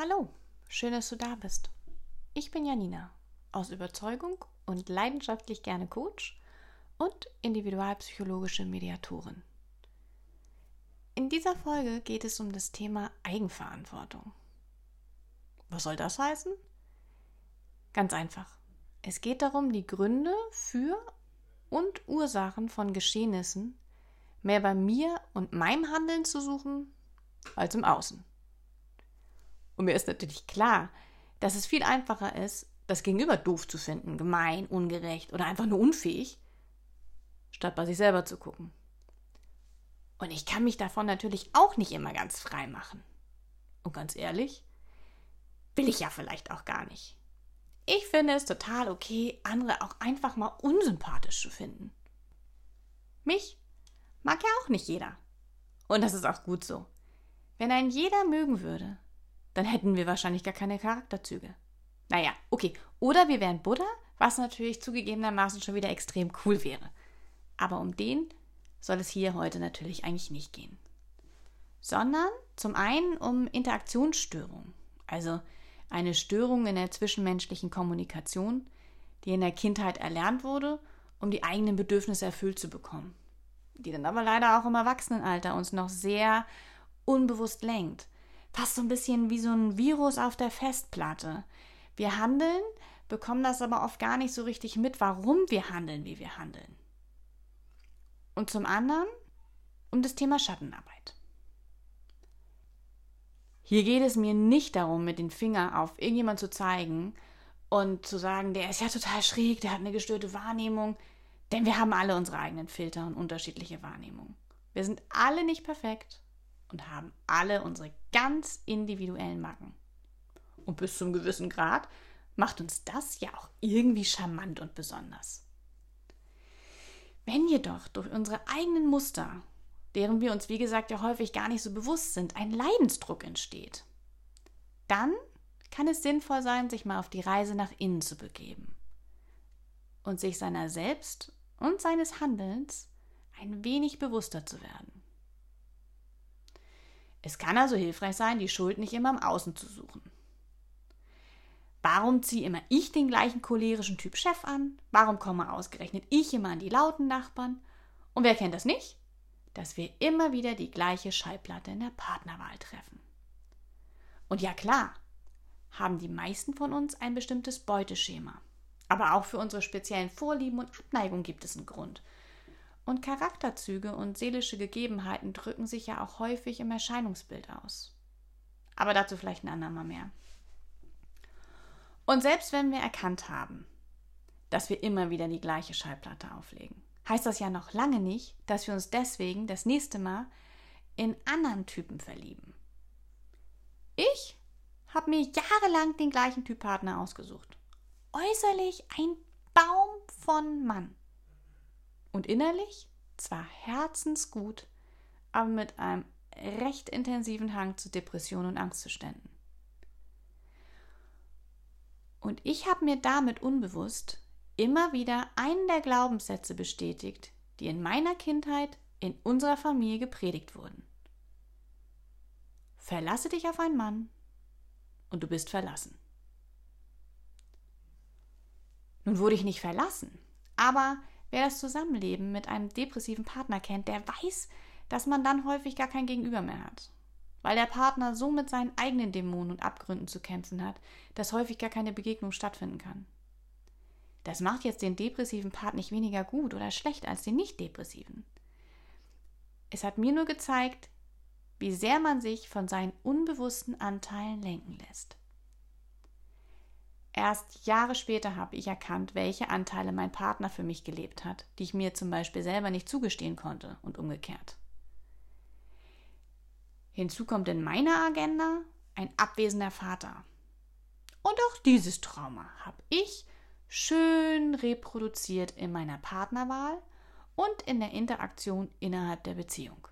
Hallo, schön, dass du da bist. Ich bin Janina, aus Überzeugung und leidenschaftlich gerne Coach und individualpsychologische Mediatorin. In dieser Folge geht es um das Thema Eigenverantwortung. Was soll das heißen? Ganz einfach. Es geht darum, die Gründe für und Ursachen von Geschehnissen mehr bei mir und meinem Handeln zu suchen als im Außen. Und mir ist natürlich klar, dass es viel einfacher ist, das Gegenüber doof zu finden, gemein, ungerecht oder einfach nur unfähig, statt bei sich selber zu gucken. Und ich kann mich davon natürlich auch nicht immer ganz frei machen. Und ganz ehrlich, will ich ja vielleicht auch gar nicht. Ich finde es total okay, andere auch einfach mal unsympathisch zu finden. Mich mag ja auch nicht jeder. Und das ist auch gut so. Wenn ein jeder mögen würde, dann hätten wir wahrscheinlich gar keine Charakterzüge. Naja, okay. Oder wir wären Buddha, was natürlich zugegebenermaßen schon wieder extrem cool wäre. Aber um den soll es hier heute natürlich eigentlich nicht gehen. Sondern zum einen um Interaktionsstörungen, also eine Störung in der zwischenmenschlichen Kommunikation, die in der Kindheit erlernt wurde, um die eigenen Bedürfnisse erfüllt zu bekommen, die dann aber leider auch im Erwachsenenalter uns noch sehr unbewusst lenkt fast so ein bisschen wie so ein Virus auf der Festplatte. Wir handeln, bekommen das aber oft gar nicht so richtig mit, warum wir handeln, wie wir handeln. Und zum anderen um das Thema Schattenarbeit. Hier geht es mir nicht darum, mit dem Finger auf irgendjemand zu zeigen und zu sagen, der ist ja total schräg, der hat eine gestörte Wahrnehmung, denn wir haben alle unsere eigenen Filter und unterschiedliche Wahrnehmungen. Wir sind alle nicht perfekt und haben alle unsere ganz individuellen Macken. Und bis zum gewissen Grad macht uns das ja auch irgendwie charmant und besonders. Wenn jedoch durch unsere eigenen Muster, deren wir uns wie gesagt ja häufig gar nicht so bewusst sind, ein Leidensdruck entsteht, dann kann es sinnvoll sein, sich mal auf die Reise nach innen zu begeben und sich seiner selbst und seines Handelns ein wenig bewusster zu werden. Es kann also hilfreich sein, die Schuld nicht immer im Außen zu suchen. Warum ziehe immer ich den gleichen cholerischen Typ Chef an? Warum komme ausgerechnet ich immer an die lauten Nachbarn? Und wer kennt das nicht? Dass wir immer wieder die gleiche Schallplatte in der Partnerwahl treffen. Und ja klar, haben die meisten von uns ein bestimmtes Beuteschema. Aber auch für unsere speziellen Vorlieben und Abneigung gibt es einen Grund. Und Charakterzüge und seelische Gegebenheiten drücken sich ja auch häufig im Erscheinungsbild aus. Aber dazu vielleicht ein andermal mehr. Und selbst wenn wir erkannt haben, dass wir immer wieder die gleiche Schallplatte auflegen, heißt das ja noch lange nicht, dass wir uns deswegen das nächste Mal in anderen Typen verlieben. Ich habe mir jahrelang den gleichen Typ Partner ausgesucht. Äußerlich ein Baum von Mann und innerlich zwar herzensgut, aber mit einem recht intensiven Hang zu Depressionen und Angstzuständen. Und ich habe mir damit unbewusst immer wieder einen der Glaubenssätze bestätigt, die in meiner Kindheit in unserer Familie gepredigt wurden. Verlasse dich auf einen Mann und du bist verlassen. Nun wurde ich nicht verlassen, aber Wer das Zusammenleben mit einem depressiven Partner kennt, der weiß, dass man dann häufig gar kein Gegenüber mehr hat. Weil der Partner so mit seinen eigenen Dämonen und Abgründen zu kämpfen hat, dass häufig gar keine Begegnung stattfinden kann. Das macht jetzt den depressiven Part nicht weniger gut oder schlecht als den nicht depressiven. Es hat mir nur gezeigt, wie sehr man sich von seinen unbewussten Anteilen lenken lässt. Erst Jahre später habe ich erkannt, welche Anteile mein Partner für mich gelebt hat, die ich mir zum Beispiel selber nicht zugestehen konnte und umgekehrt. Hinzu kommt in meiner Agenda ein abwesender Vater. Und auch dieses Trauma habe ich schön reproduziert in meiner Partnerwahl und in der Interaktion innerhalb der Beziehung.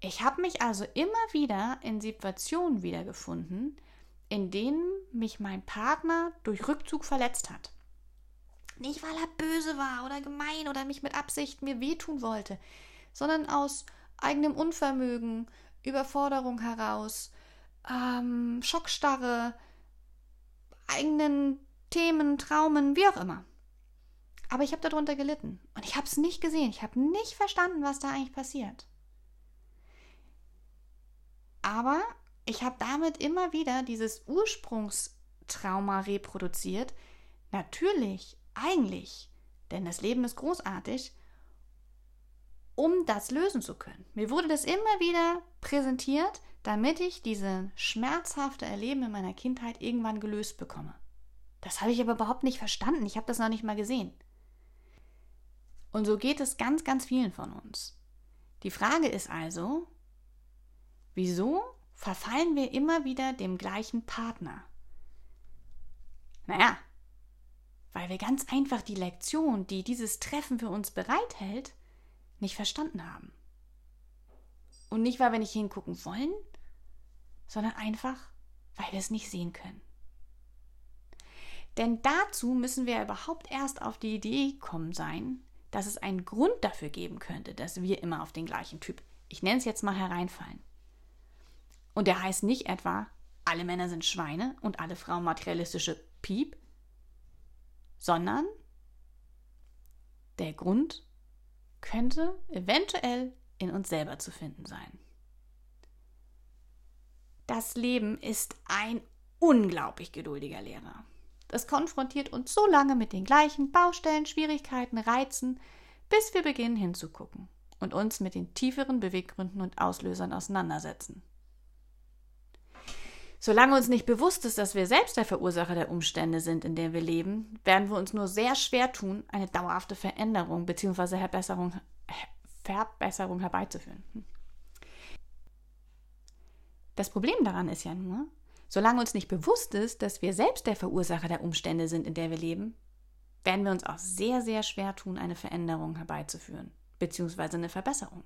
Ich habe mich also immer wieder in Situationen wiedergefunden, in denen mich mein Partner durch Rückzug verletzt hat. Nicht, weil er böse war oder gemein oder mich mit Absicht mir wehtun wollte, sondern aus eigenem Unvermögen, Überforderung heraus, ähm, Schockstarre, eigenen Themen, Traumen, wie auch immer. Aber ich habe darunter gelitten und ich habe es nicht gesehen. Ich habe nicht verstanden, was da eigentlich passiert. Aber ich habe damit immer wieder dieses Ursprungstrauma reproduziert. Natürlich, eigentlich, denn das Leben ist großartig, um das lösen zu können. Mir wurde das immer wieder präsentiert, damit ich diese schmerzhafte Erleben in meiner Kindheit irgendwann gelöst bekomme. Das habe ich aber überhaupt nicht verstanden. Ich habe das noch nicht mal gesehen. Und so geht es ganz, ganz vielen von uns. Die Frage ist also, wieso verfallen wir immer wieder dem gleichen Partner? Naja, weil wir ganz einfach die Lektion, die dieses Treffen für uns bereithält, nicht verstanden haben. Und nicht, weil wir nicht hingucken wollen, sondern einfach, weil wir es nicht sehen können. Denn dazu müssen wir überhaupt erst auf die Idee kommen sein, dass es einen Grund dafür geben könnte, dass wir immer auf den gleichen Typ, ich nenne es jetzt mal hereinfallen. Und der heißt nicht etwa, alle Männer sind Schweine und alle Frauen materialistische Piep, sondern der Grund könnte eventuell in uns selber zu finden sein. Das Leben ist ein unglaublich geduldiger Lehrer. Das konfrontiert uns so lange mit den gleichen Baustellen, Schwierigkeiten, Reizen, bis wir beginnen hinzugucken und uns mit den tieferen Beweggründen und Auslösern auseinandersetzen. Solange uns nicht bewusst ist, dass wir selbst der Verursacher der Umstände sind, in denen wir leben, werden wir uns nur sehr schwer tun, eine dauerhafte Veränderung bzw. Verbesserung, Verbesserung herbeizuführen. Hm. Das Problem daran ist ja nur, Solange uns nicht bewusst ist, dass wir selbst der Verursacher der Umstände sind, in der wir leben, werden wir uns auch sehr, sehr schwer tun, eine Veränderung herbeizuführen, beziehungsweise eine Verbesserung.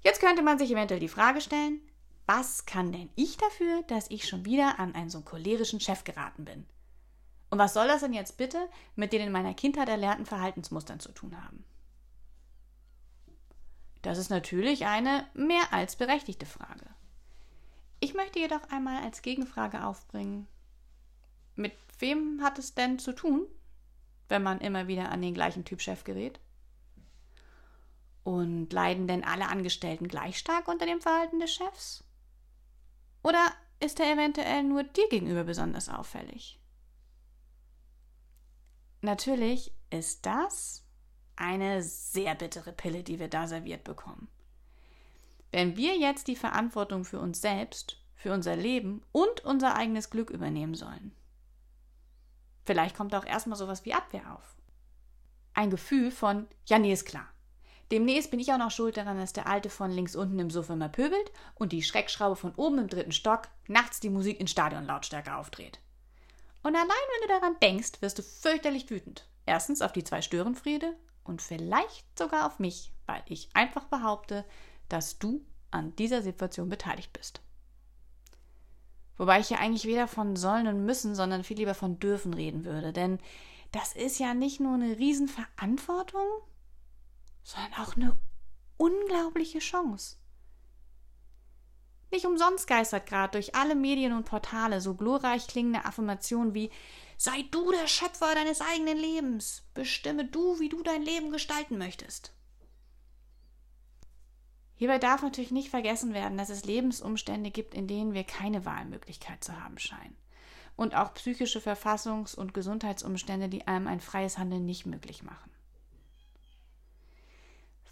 Jetzt könnte man sich eventuell die Frage stellen, was kann denn ich dafür, dass ich schon wieder an einen so cholerischen Chef geraten bin? Und was soll das denn jetzt bitte mit den in meiner Kindheit erlernten Verhaltensmustern zu tun haben? Das ist natürlich eine mehr als berechtigte Frage. Ich möchte jedoch einmal als Gegenfrage aufbringen, mit wem hat es denn zu tun, wenn man immer wieder an den gleichen Typ Chef gerät? Und leiden denn alle Angestellten gleich stark unter dem Verhalten des Chefs? Oder ist er eventuell nur dir gegenüber besonders auffällig? Natürlich ist das eine sehr bittere Pille, die wir da serviert bekommen. Wenn wir jetzt die Verantwortung für uns selbst, für unser Leben und unser eigenes Glück übernehmen sollen. Vielleicht kommt auch erstmal sowas wie Abwehr auf. Ein Gefühl von, ja, nee, ist klar. Demnächst bin ich auch noch schuld daran, dass der Alte von links unten im Sofa immer pöbelt und die Schreckschraube von oben im dritten Stock nachts die Musik in Stadionlautstärke aufdreht. Und allein wenn du daran denkst, wirst du fürchterlich wütend. Erstens auf die zwei Störenfriede und vielleicht sogar auf mich, weil ich einfach behaupte, dass du an dieser Situation beteiligt bist. Wobei ich ja eigentlich weder von sollen und müssen, sondern viel lieber von dürfen reden würde. Denn das ist ja nicht nur eine Riesenverantwortung, sondern auch eine unglaubliche Chance. Nicht umsonst geistert gerade durch alle Medien und Portale so glorreich klingende Affirmationen wie Sei du der Schöpfer deines eigenen Lebens, bestimme du, wie du dein Leben gestalten möchtest. Hierbei darf natürlich nicht vergessen werden, dass es Lebensumstände gibt, in denen wir keine Wahlmöglichkeit zu haben scheinen. Und auch psychische Verfassungs- und Gesundheitsumstände, die einem ein freies Handeln nicht möglich machen.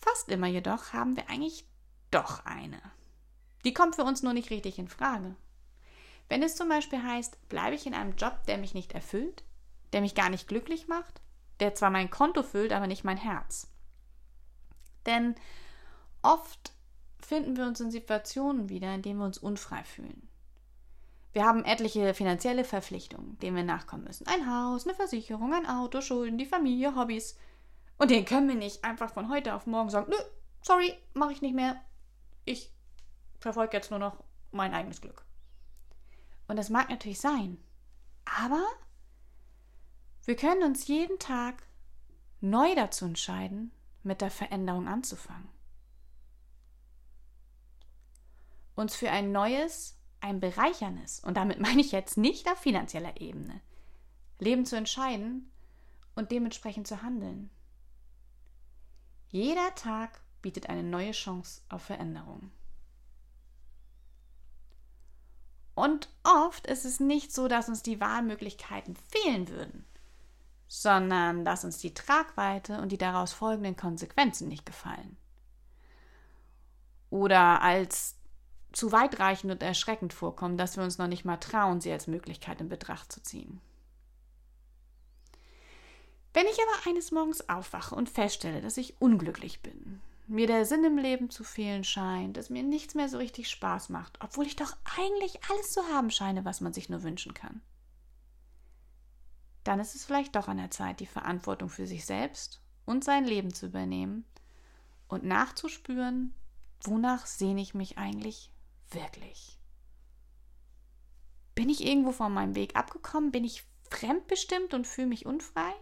Fast immer jedoch haben wir eigentlich doch eine. Die kommt für uns nur nicht richtig in Frage. Wenn es zum Beispiel heißt, bleibe ich in einem Job, der mich nicht erfüllt, der mich gar nicht glücklich macht, der zwar mein Konto füllt, aber nicht mein Herz. Denn Oft finden wir uns in Situationen wieder, in denen wir uns unfrei fühlen. Wir haben etliche finanzielle Verpflichtungen, denen wir nachkommen müssen. Ein Haus, eine Versicherung, ein Auto, Schulden, die Familie, Hobbys. Und den können wir nicht einfach von heute auf morgen sagen, nö, sorry, mache ich nicht mehr. Ich verfolge jetzt nur noch mein eigenes Glück. Und das mag natürlich sein. Aber wir können uns jeden Tag neu dazu entscheiden, mit der Veränderung anzufangen. uns für ein neues, ein bereicherndes, und damit meine ich jetzt nicht auf finanzieller Ebene, Leben zu entscheiden und dementsprechend zu handeln. Jeder Tag bietet eine neue Chance auf Veränderung. Und oft ist es nicht so, dass uns die Wahlmöglichkeiten fehlen würden, sondern dass uns die Tragweite und die daraus folgenden Konsequenzen nicht gefallen. Oder als zu weitreichend und erschreckend vorkommen, dass wir uns noch nicht mal trauen, sie als Möglichkeit in Betracht zu ziehen. Wenn ich aber eines Morgens aufwache und feststelle, dass ich unglücklich bin, mir der Sinn im Leben zu fehlen scheint, dass mir nichts mehr so richtig Spaß macht, obwohl ich doch eigentlich alles zu haben scheine, was man sich nur wünschen kann, dann ist es vielleicht doch an der Zeit, die Verantwortung für sich selbst und sein Leben zu übernehmen und nachzuspüren, wonach sehne ich mich eigentlich wirklich? Bin ich irgendwo von meinem Weg abgekommen? Bin ich fremdbestimmt und fühle mich unfrei?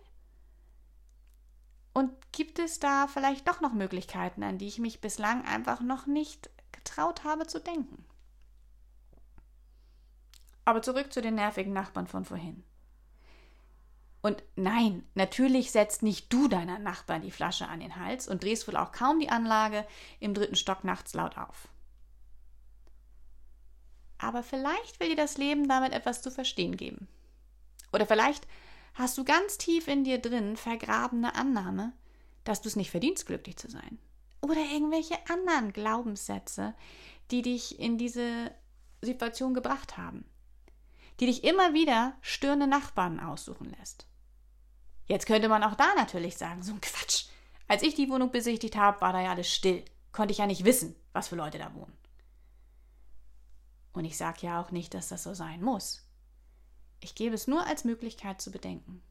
Und gibt es da vielleicht doch noch Möglichkeiten, an die ich mich bislang einfach noch nicht getraut habe zu denken? Aber zurück zu den nervigen Nachbarn von vorhin. Und nein, natürlich setzt nicht du deiner Nachbarn die Flasche an den Hals und drehst wohl auch kaum die Anlage im dritten Stock nachts laut auf. Aber vielleicht will dir das Leben damit etwas zu verstehen geben. Oder vielleicht hast du ganz tief in dir drin vergrabene Annahme, dass du es nicht verdienst, glücklich zu sein. Oder irgendwelche anderen Glaubenssätze, die dich in diese Situation gebracht haben. Die dich immer wieder störende Nachbarn aussuchen lässt. Jetzt könnte man auch da natürlich sagen, so ein Quatsch. Als ich die Wohnung besichtigt habe, war da ja alles still. Konnte ich ja nicht wissen, was für Leute da wohnen. Und ich sage ja auch nicht, dass das so sein muss. Ich gebe es nur als Möglichkeit zu bedenken.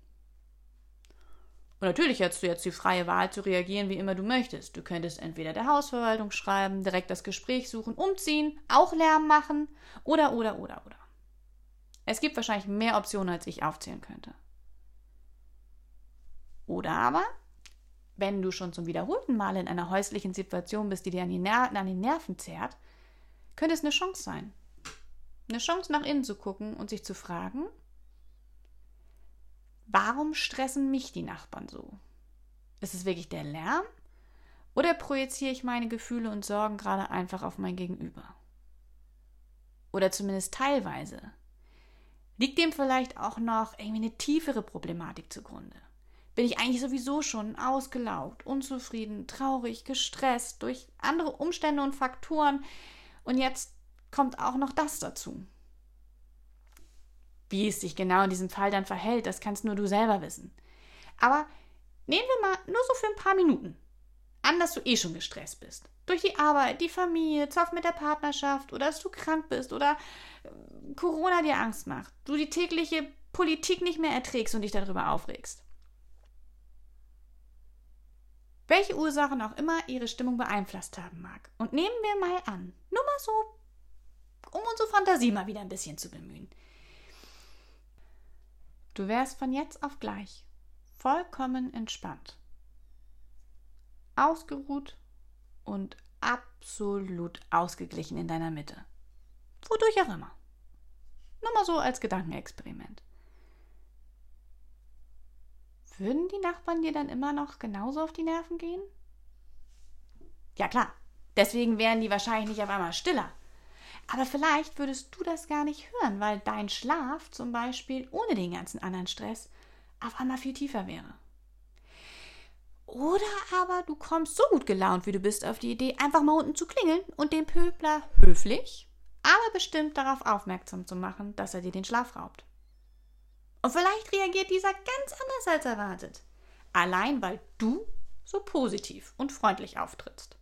Und natürlich hättest du jetzt die freie Wahl zu reagieren, wie immer du möchtest. Du könntest entweder der Hausverwaltung schreiben, direkt das Gespräch suchen, umziehen, auch Lärm machen oder, oder, oder, oder. Es gibt wahrscheinlich mehr Optionen, als ich aufzählen könnte. Oder aber, wenn du schon zum wiederholten Mal in einer häuslichen Situation bist, die dir an die, Ner an die Nerven zerrt, könnte es eine Chance sein, eine Chance nach innen zu gucken und sich zu fragen, warum stressen mich die Nachbarn so? Ist es wirklich der Lärm? Oder projiziere ich meine Gefühle und Sorgen gerade einfach auf mein Gegenüber? Oder zumindest teilweise. Liegt dem vielleicht auch noch irgendwie eine tiefere Problematik zugrunde? Bin ich eigentlich sowieso schon ausgelaugt, unzufrieden, traurig, gestresst durch andere Umstände und Faktoren und jetzt kommt auch noch das dazu. Wie es sich genau in diesem Fall dann verhält, das kannst nur du selber wissen. Aber nehmen wir mal nur so für ein paar Minuten an, dass du eh schon gestresst bist. Durch die Arbeit, die Familie, Zoff mit der Partnerschaft oder dass du krank bist oder äh, Corona dir Angst macht. Du die tägliche Politik nicht mehr erträgst und dich darüber aufregst. Welche Ursachen auch immer ihre Stimmung beeinflusst haben mag. Und nehmen wir mal an, nur mal so um unsere Fantasie mal wieder ein bisschen zu bemühen. Du wärst von jetzt auf gleich vollkommen entspannt, ausgeruht und absolut ausgeglichen in deiner Mitte. Wodurch auch immer. Nur mal so als Gedankenexperiment. Würden die Nachbarn dir dann immer noch genauso auf die Nerven gehen? Ja klar, deswegen wären die wahrscheinlich nicht auf einmal stiller. Aber vielleicht würdest du das gar nicht hören, weil dein Schlaf zum Beispiel ohne den ganzen anderen Stress auf einmal viel tiefer wäre. Oder aber du kommst so gut gelaunt, wie du bist, auf die Idee, einfach mal unten zu klingeln und den Pöbler höflich, aber bestimmt darauf aufmerksam zu machen, dass er dir den Schlaf raubt. Und vielleicht reagiert dieser ganz anders als erwartet. Allein weil du so positiv und freundlich auftrittst.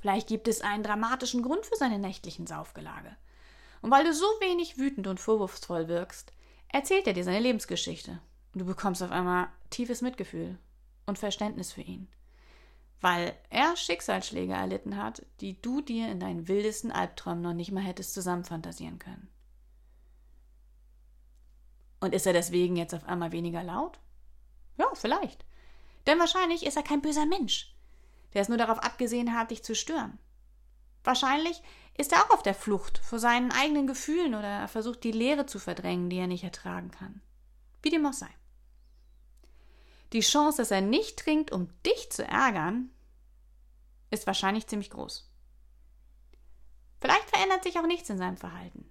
Vielleicht gibt es einen dramatischen Grund für seine nächtlichen Saufgelage. Und weil du so wenig wütend und vorwurfsvoll wirkst, erzählt er dir seine Lebensgeschichte. Und du bekommst auf einmal tiefes Mitgefühl und Verständnis für ihn. Weil er Schicksalsschläge erlitten hat, die du dir in deinen wildesten Albträumen noch nicht mal hättest zusammenfantasieren können. Und ist er deswegen jetzt auf einmal weniger laut? Ja, vielleicht. Denn wahrscheinlich ist er kein böser Mensch der es nur darauf abgesehen hat, dich zu stören. Wahrscheinlich ist er auch auf der Flucht vor seinen eigenen Gefühlen oder er versucht die Leere zu verdrängen, die er nicht ertragen kann. Wie dem auch sei. Die Chance, dass er nicht trinkt, um dich zu ärgern, ist wahrscheinlich ziemlich groß. Vielleicht verändert sich auch nichts in seinem Verhalten.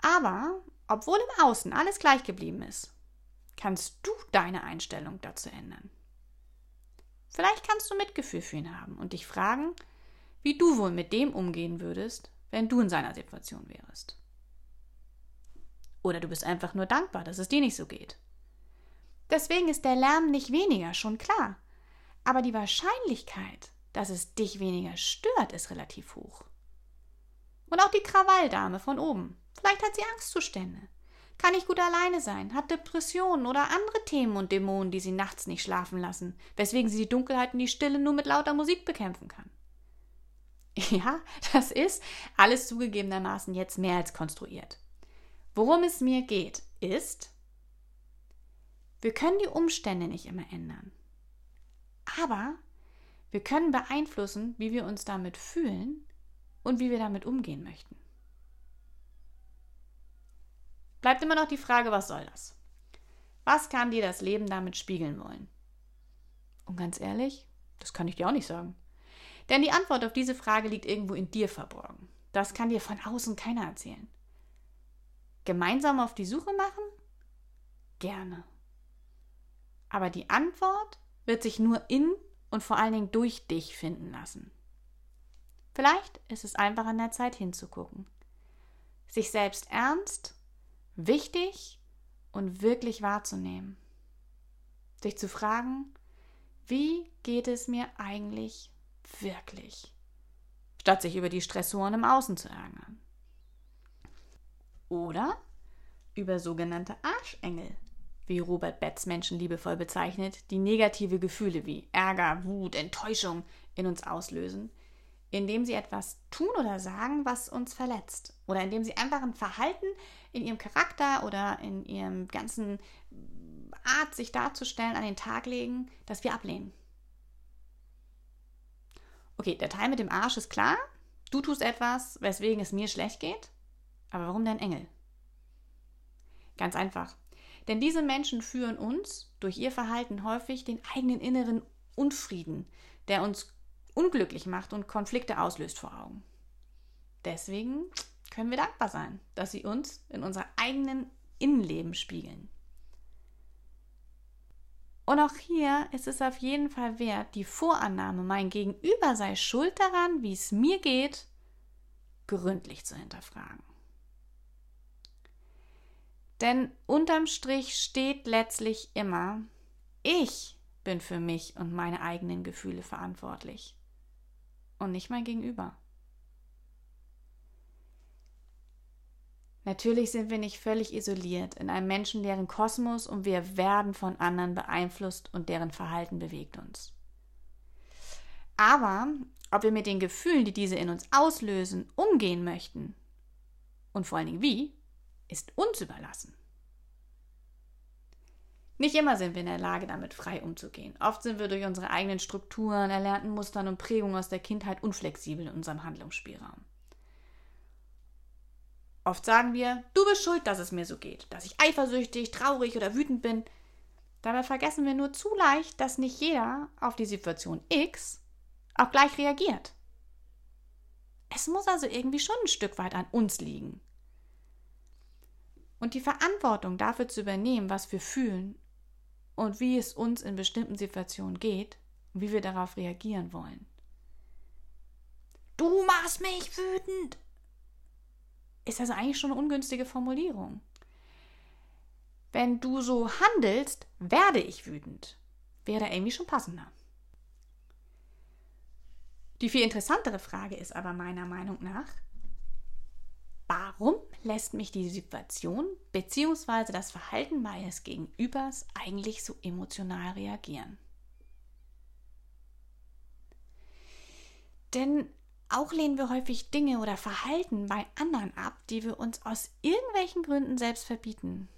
Aber, obwohl im Außen alles gleich geblieben ist, kannst du deine Einstellung dazu ändern. Vielleicht kannst du Mitgefühl für ihn haben und dich fragen, wie du wohl mit dem umgehen würdest, wenn du in seiner Situation wärst. Oder du bist einfach nur dankbar, dass es dir nicht so geht. Deswegen ist der Lärm nicht weniger, schon klar. Aber die Wahrscheinlichkeit, dass es dich weniger stört, ist relativ hoch. Und auch die Krawalldame von oben. Vielleicht hat sie Angstzustände. Kann nicht gut alleine sein, hat Depressionen oder andere Themen und Dämonen, die sie nachts nicht schlafen lassen, weswegen sie die Dunkelheit und die Stille nur mit lauter Musik bekämpfen kann. Ja, das ist alles zugegebenermaßen jetzt mehr als konstruiert. Worum es mir geht, ist, wir können die Umstände nicht immer ändern. Aber wir können beeinflussen, wie wir uns damit fühlen und wie wir damit umgehen möchten. Bleibt immer noch die Frage, was soll das? Was kann dir das Leben damit spiegeln wollen? Und ganz ehrlich, das kann ich dir auch nicht sagen. Denn die Antwort auf diese Frage liegt irgendwo in dir verborgen. Das kann dir von außen keiner erzählen. Gemeinsam auf die Suche machen? Gerne. Aber die Antwort wird sich nur in und vor allen Dingen durch dich finden lassen. Vielleicht ist es einfach an der Zeit hinzugucken. Sich selbst ernst, wichtig und wirklich wahrzunehmen. Sich zu fragen, wie geht es mir eigentlich wirklich, statt sich über die Stressoren im Außen zu ärgern. Oder über sogenannte Arschengel, wie Robert Betz Menschen liebevoll bezeichnet, die negative Gefühle wie Ärger, Wut, Enttäuschung in uns auslösen, indem sie etwas tun oder sagen, was uns verletzt. Oder indem sie einfach ein Verhalten in ihrem Charakter oder in ihrem ganzen Art, sich darzustellen, an den Tag legen, das wir ablehnen. Okay, der Teil mit dem Arsch ist klar. Du tust etwas, weswegen es mir schlecht geht. Aber warum dein Engel? Ganz einfach. Denn diese Menschen führen uns durch ihr Verhalten häufig den eigenen inneren Unfrieden, der uns unglücklich macht und Konflikte auslöst vor Augen. Deswegen können wir dankbar sein, dass sie uns in unser eigenen Innenleben spiegeln. Und auch hier ist es auf jeden Fall wert, die Vorannahme, mein Gegenüber sei schuld daran, wie es mir geht, gründlich zu hinterfragen. Denn unterm Strich steht letztlich immer, ich bin für mich und meine eigenen Gefühle verantwortlich und nicht mein Gegenüber. Natürlich sind wir nicht völlig isoliert in einem menschenleeren Kosmos und wir werden von anderen beeinflusst und deren Verhalten bewegt uns. Aber ob wir mit den Gefühlen, die diese in uns auslösen, umgehen möchten und vor allen Dingen wie, ist uns überlassen. Nicht immer sind wir in der Lage, damit frei umzugehen. Oft sind wir durch unsere eigenen Strukturen, erlernten Mustern und Prägungen aus der Kindheit unflexibel in unserem Handlungsspielraum. Oft sagen wir, du bist schuld, dass es mir so geht, dass ich eifersüchtig, traurig oder wütend bin. Dabei vergessen wir nur zu leicht, dass nicht jeder auf die Situation X auch gleich reagiert. Es muss also irgendwie schon ein Stück weit an uns liegen. Und die Verantwortung dafür zu übernehmen, was wir fühlen und wie es uns in bestimmten Situationen geht und wie wir darauf reagieren wollen. Du machst mich wütend ist das eigentlich schon eine ungünstige Formulierung. Wenn du so handelst, werde ich wütend. Wäre irgendwie schon passender. Die viel interessantere Frage ist aber meiner Meinung nach, warum lässt mich die Situation bzw. das Verhalten meines Gegenübers eigentlich so emotional reagieren? Denn auch lehnen wir häufig Dinge oder Verhalten bei anderen ab, die wir uns aus irgendwelchen Gründen selbst verbieten.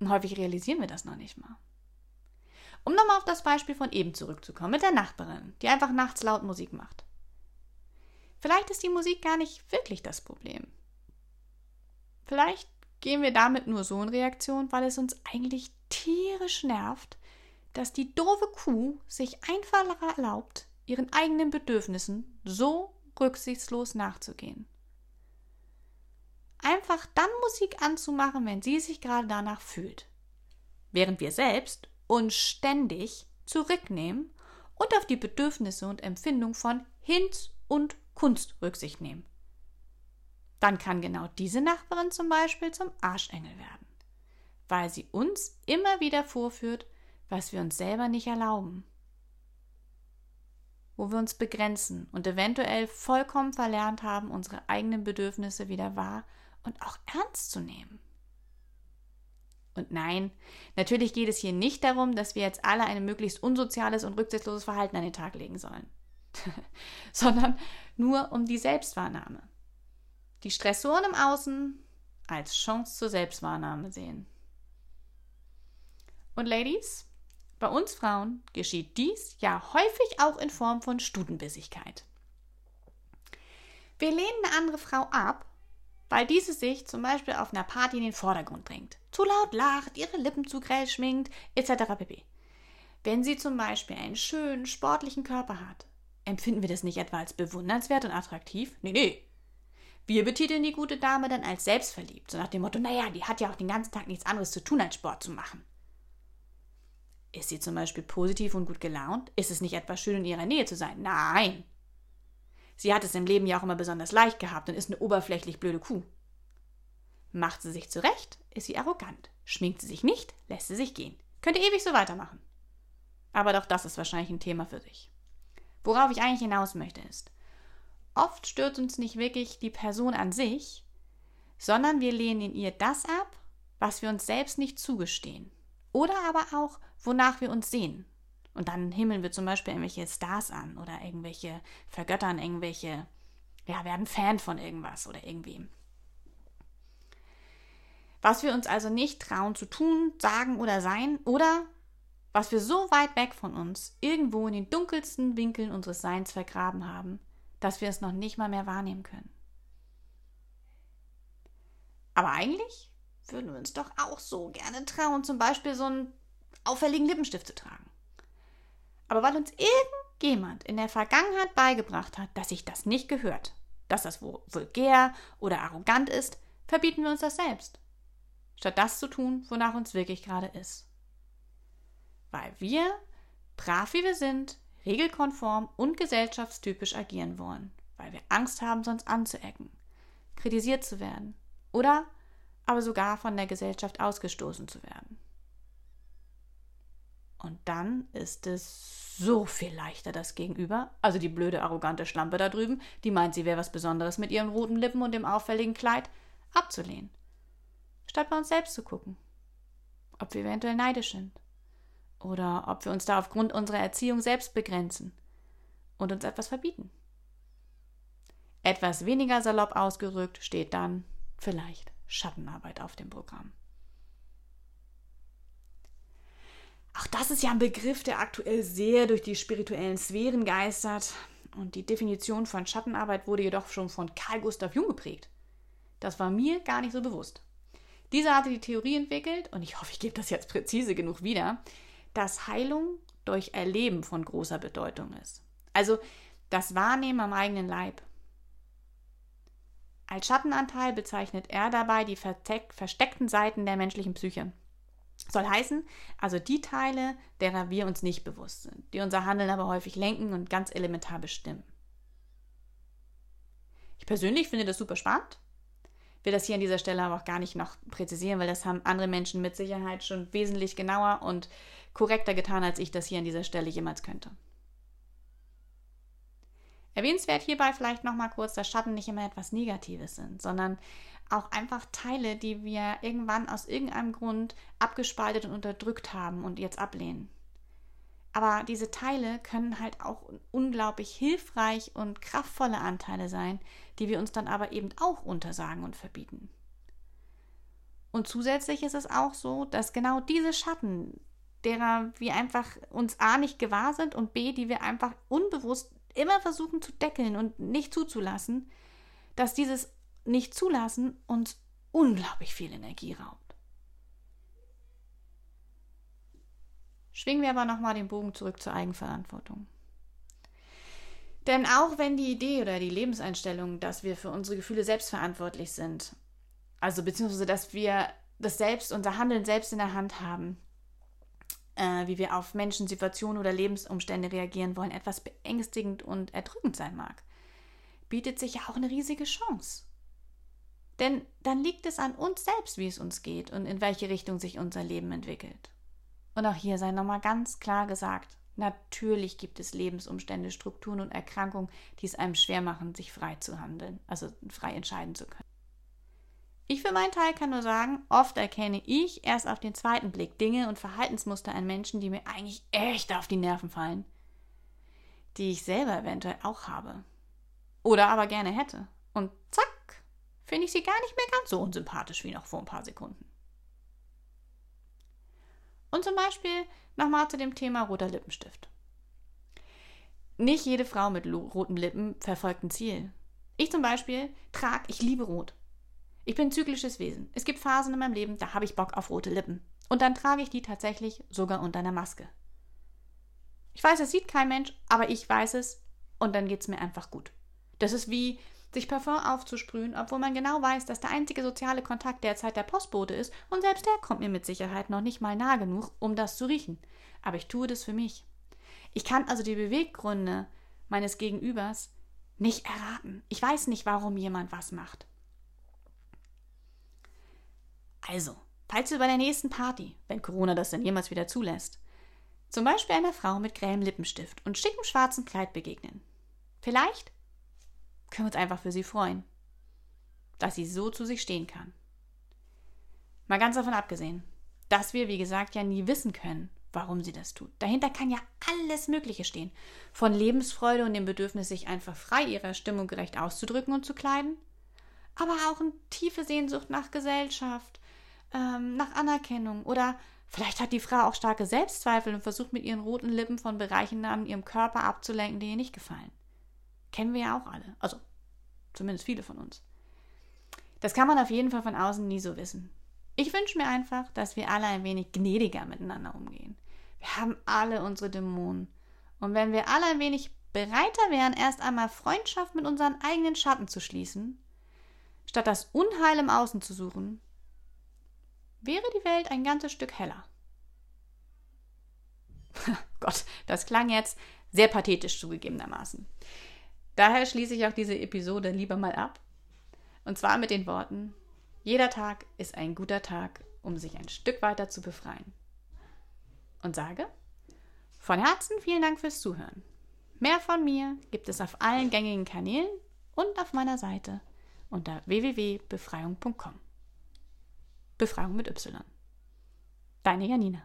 Und häufig realisieren wir das noch nicht mal. Um nochmal auf das Beispiel von eben zurückzukommen, mit der Nachbarin, die einfach nachts laut Musik macht. Vielleicht ist die Musik gar nicht wirklich das Problem. Vielleicht gehen wir damit nur so in Reaktion, weil es uns eigentlich tierisch nervt, dass die doofe Kuh sich einfach erlaubt, ihren eigenen Bedürfnissen so rücksichtslos nachzugehen. Einfach dann Musik anzumachen, wenn sie sich gerade danach fühlt. Während wir selbst uns ständig zurücknehmen und auf die Bedürfnisse und Empfindungen von Hinz und Kunst Rücksicht nehmen. Dann kann genau diese Nachbarin zum Beispiel zum Arschengel werden, weil sie uns immer wieder vorführt, was wir uns selber nicht erlauben. Wo wir uns begrenzen und eventuell vollkommen verlernt haben, unsere eigenen Bedürfnisse wieder wahr und auch ernst zu nehmen. Und nein, natürlich geht es hier nicht darum, dass wir jetzt alle ein möglichst unsoziales und rücksichtsloses Verhalten an den Tag legen sollen, sondern nur um die Selbstwahrnahme. Die Stressoren im Außen als Chance zur Selbstwahrnahme sehen. Und Ladies, bei uns Frauen geschieht dies ja häufig auch in Form von Stutenbissigkeit. Wir lehnen eine andere Frau ab, weil diese sich zum Beispiel auf einer Party in den Vordergrund drängt, zu laut lacht, ihre Lippen zu grell schminkt, etc. pp. Wenn sie zum Beispiel einen schönen, sportlichen Körper hat, empfinden wir das nicht etwa als bewundernswert und attraktiv? Nee, nee. Wir betiteln die gute Dame dann als selbstverliebt, so nach dem Motto, naja, die hat ja auch den ganzen Tag nichts anderes zu tun, als Sport zu machen. Ist sie zum Beispiel positiv und gut gelaunt? Ist es nicht etwas schön, in ihrer Nähe zu sein? Nein. Sie hat es im Leben ja auch immer besonders leicht gehabt und ist eine oberflächlich blöde Kuh. Macht sie sich zurecht, ist sie arrogant. Schminkt sie sich nicht, lässt sie sich gehen. Könnte ewig so weitermachen. Aber doch das ist wahrscheinlich ein Thema für sich. Worauf ich eigentlich hinaus möchte ist, oft stört uns nicht wirklich die Person an sich, sondern wir lehnen in ihr das ab, was wir uns selbst nicht zugestehen. Oder aber auch, wonach wir uns sehen. Und dann himmeln wir zum Beispiel irgendwelche Stars an oder irgendwelche vergöttern irgendwelche, ja, werden Fan von irgendwas oder irgendwem. Was wir uns also nicht trauen zu tun, sagen oder sein oder was wir so weit weg von uns irgendwo in den dunkelsten Winkeln unseres Seins vergraben haben, dass wir es noch nicht mal mehr wahrnehmen können. Aber eigentlich würden wir uns doch auch so gerne trauen, zum Beispiel so einen auffälligen Lippenstift zu tragen. Aber weil uns irgendjemand in der Vergangenheit beigebracht hat, dass sich das nicht gehört, dass das vulgär oder arrogant ist, verbieten wir uns das selbst, statt das zu tun, wonach uns wirklich gerade ist. Weil wir, brav wie wir sind, regelkonform und gesellschaftstypisch agieren wollen, weil wir Angst haben, sonst anzuecken, kritisiert zu werden oder aber sogar von der Gesellschaft ausgestoßen zu werden. Und dann ist es so viel leichter, das Gegenüber, also die blöde, arrogante Schlampe da drüben, die meint, sie wäre was Besonderes mit ihren roten Lippen und dem auffälligen Kleid, abzulehnen. Statt bei uns selbst zu gucken, ob wir eventuell neidisch sind oder ob wir uns da aufgrund unserer Erziehung selbst begrenzen und uns etwas verbieten. Etwas weniger salopp ausgerückt steht dann vielleicht Schattenarbeit auf dem Programm. Auch das ist ja ein Begriff, der aktuell sehr durch die spirituellen Sphären geistert. Und die Definition von Schattenarbeit wurde jedoch schon von Carl Gustav Jung geprägt. Das war mir gar nicht so bewusst. Dieser hatte die Theorie entwickelt, und ich hoffe, ich gebe das jetzt präzise genug wieder, dass Heilung durch Erleben von großer Bedeutung ist. Also das Wahrnehmen am eigenen Leib. Als Schattenanteil bezeichnet er dabei die versteckten Seiten der menschlichen Psyche. Soll heißen, also die Teile, derer wir uns nicht bewusst sind, die unser Handeln aber häufig lenken und ganz elementar bestimmen. Ich persönlich finde das super spannend. Will das hier an dieser Stelle aber auch gar nicht noch präzisieren, weil das haben andere Menschen mit Sicherheit schon wesentlich genauer und korrekter getan, als ich das hier an dieser Stelle jemals könnte. Erwähnenswert hierbei vielleicht nochmal kurz, dass Schatten nicht immer etwas Negatives sind, sondern auch einfach Teile, die wir irgendwann aus irgendeinem Grund abgespaltet und unterdrückt haben und jetzt ablehnen. Aber diese Teile können halt auch unglaublich hilfreich und kraftvolle Anteile sein, die wir uns dann aber eben auch untersagen und verbieten. Und zusätzlich ist es auch so, dass genau diese Schatten, derer wir einfach uns A nicht gewahr sind und B, die wir einfach unbewusst immer versuchen zu deckeln und nicht zuzulassen, dass dieses Nicht-Zulassen uns unglaublich viel Energie raubt. Schwingen wir aber nochmal den Bogen zurück zur Eigenverantwortung. Denn auch wenn die Idee oder die Lebenseinstellung, dass wir für unsere Gefühle selbst verantwortlich sind, also beziehungsweise dass wir das Selbst, unser Handeln selbst in der Hand haben, äh, wie wir auf Menschen, Situationen oder Lebensumstände reagieren wollen, etwas beängstigend und erdrückend sein mag, bietet sich ja auch eine riesige Chance. Denn dann liegt es an uns selbst, wie es uns geht und in welche Richtung sich unser Leben entwickelt. Und auch hier sei nochmal ganz klar gesagt, natürlich gibt es Lebensumstände, Strukturen und Erkrankungen, die es einem schwer machen, sich frei zu handeln, also frei entscheiden zu können. Ich für meinen Teil kann nur sagen, oft erkenne ich erst auf den zweiten Blick Dinge und Verhaltensmuster an Menschen, die mir eigentlich echt auf die Nerven fallen, die ich selber eventuell auch habe. Oder aber gerne hätte. Und zack, finde ich sie gar nicht mehr ganz so unsympathisch wie noch vor ein paar Sekunden. Und zum Beispiel nochmal zu dem Thema roter Lippenstift. Nicht jede Frau mit roten Lippen verfolgt ein Ziel. Ich zum Beispiel trage, ich liebe Rot. Ich bin ein zyklisches Wesen. Es gibt Phasen in meinem Leben, da habe ich Bock auf rote Lippen. Und dann trage ich die tatsächlich sogar unter einer Maske. Ich weiß, es sieht kein Mensch, aber ich weiß es und dann geht es mir einfach gut. Das ist wie sich Parfum aufzusprühen, obwohl man genau weiß, dass der einzige soziale Kontakt derzeit der Postbote ist und selbst der kommt mir mit Sicherheit noch nicht mal nah genug, um das zu riechen. Aber ich tue das für mich. Ich kann also die Beweggründe meines Gegenübers nicht erraten. Ich weiß nicht, warum jemand was macht. Also, falls du bei der nächsten Party, wenn Corona das denn jemals wieder zulässt, zum Beispiel einer Frau mit grellem Lippenstift und schickem schwarzen Kleid begegnen, vielleicht können wir uns einfach für sie freuen, dass sie so zu sich stehen kann. Mal ganz davon abgesehen, dass wir, wie gesagt, ja nie wissen können, warum sie das tut. Dahinter kann ja alles Mögliche stehen. Von Lebensfreude und dem Bedürfnis, sich einfach frei ihrer Stimmung gerecht auszudrücken und zu kleiden, aber auch eine tiefe Sehnsucht nach Gesellschaft, ähm, nach Anerkennung oder vielleicht hat die Frau auch starke Selbstzweifel und versucht mit ihren roten Lippen von Bereichen an ihrem Körper abzulenken, die ihr nicht gefallen. Kennen wir ja auch alle. Also zumindest viele von uns. Das kann man auf jeden Fall von außen nie so wissen. Ich wünsche mir einfach, dass wir alle ein wenig gnädiger miteinander umgehen. Wir haben alle unsere Dämonen. Und wenn wir alle ein wenig bereiter wären, erst einmal Freundschaft mit unseren eigenen Schatten zu schließen, statt das Unheil im Außen zu suchen, wäre die Welt ein ganzes Stück heller. Gott, das klang jetzt sehr pathetisch zugegebenermaßen. Daher schließe ich auch diese Episode lieber mal ab. Und zwar mit den Worten, jeder Tag ist ein guter Tag, um sich ein Stück weiter zu befreien. Und sage, von Herzen vielen Dank fürs Zuhören. Mehr von mir gibt es auf allen gängigen Kanälen und auf meiner Seite unter www.befreiung.com. Befreiung mit Y. Deine Janina.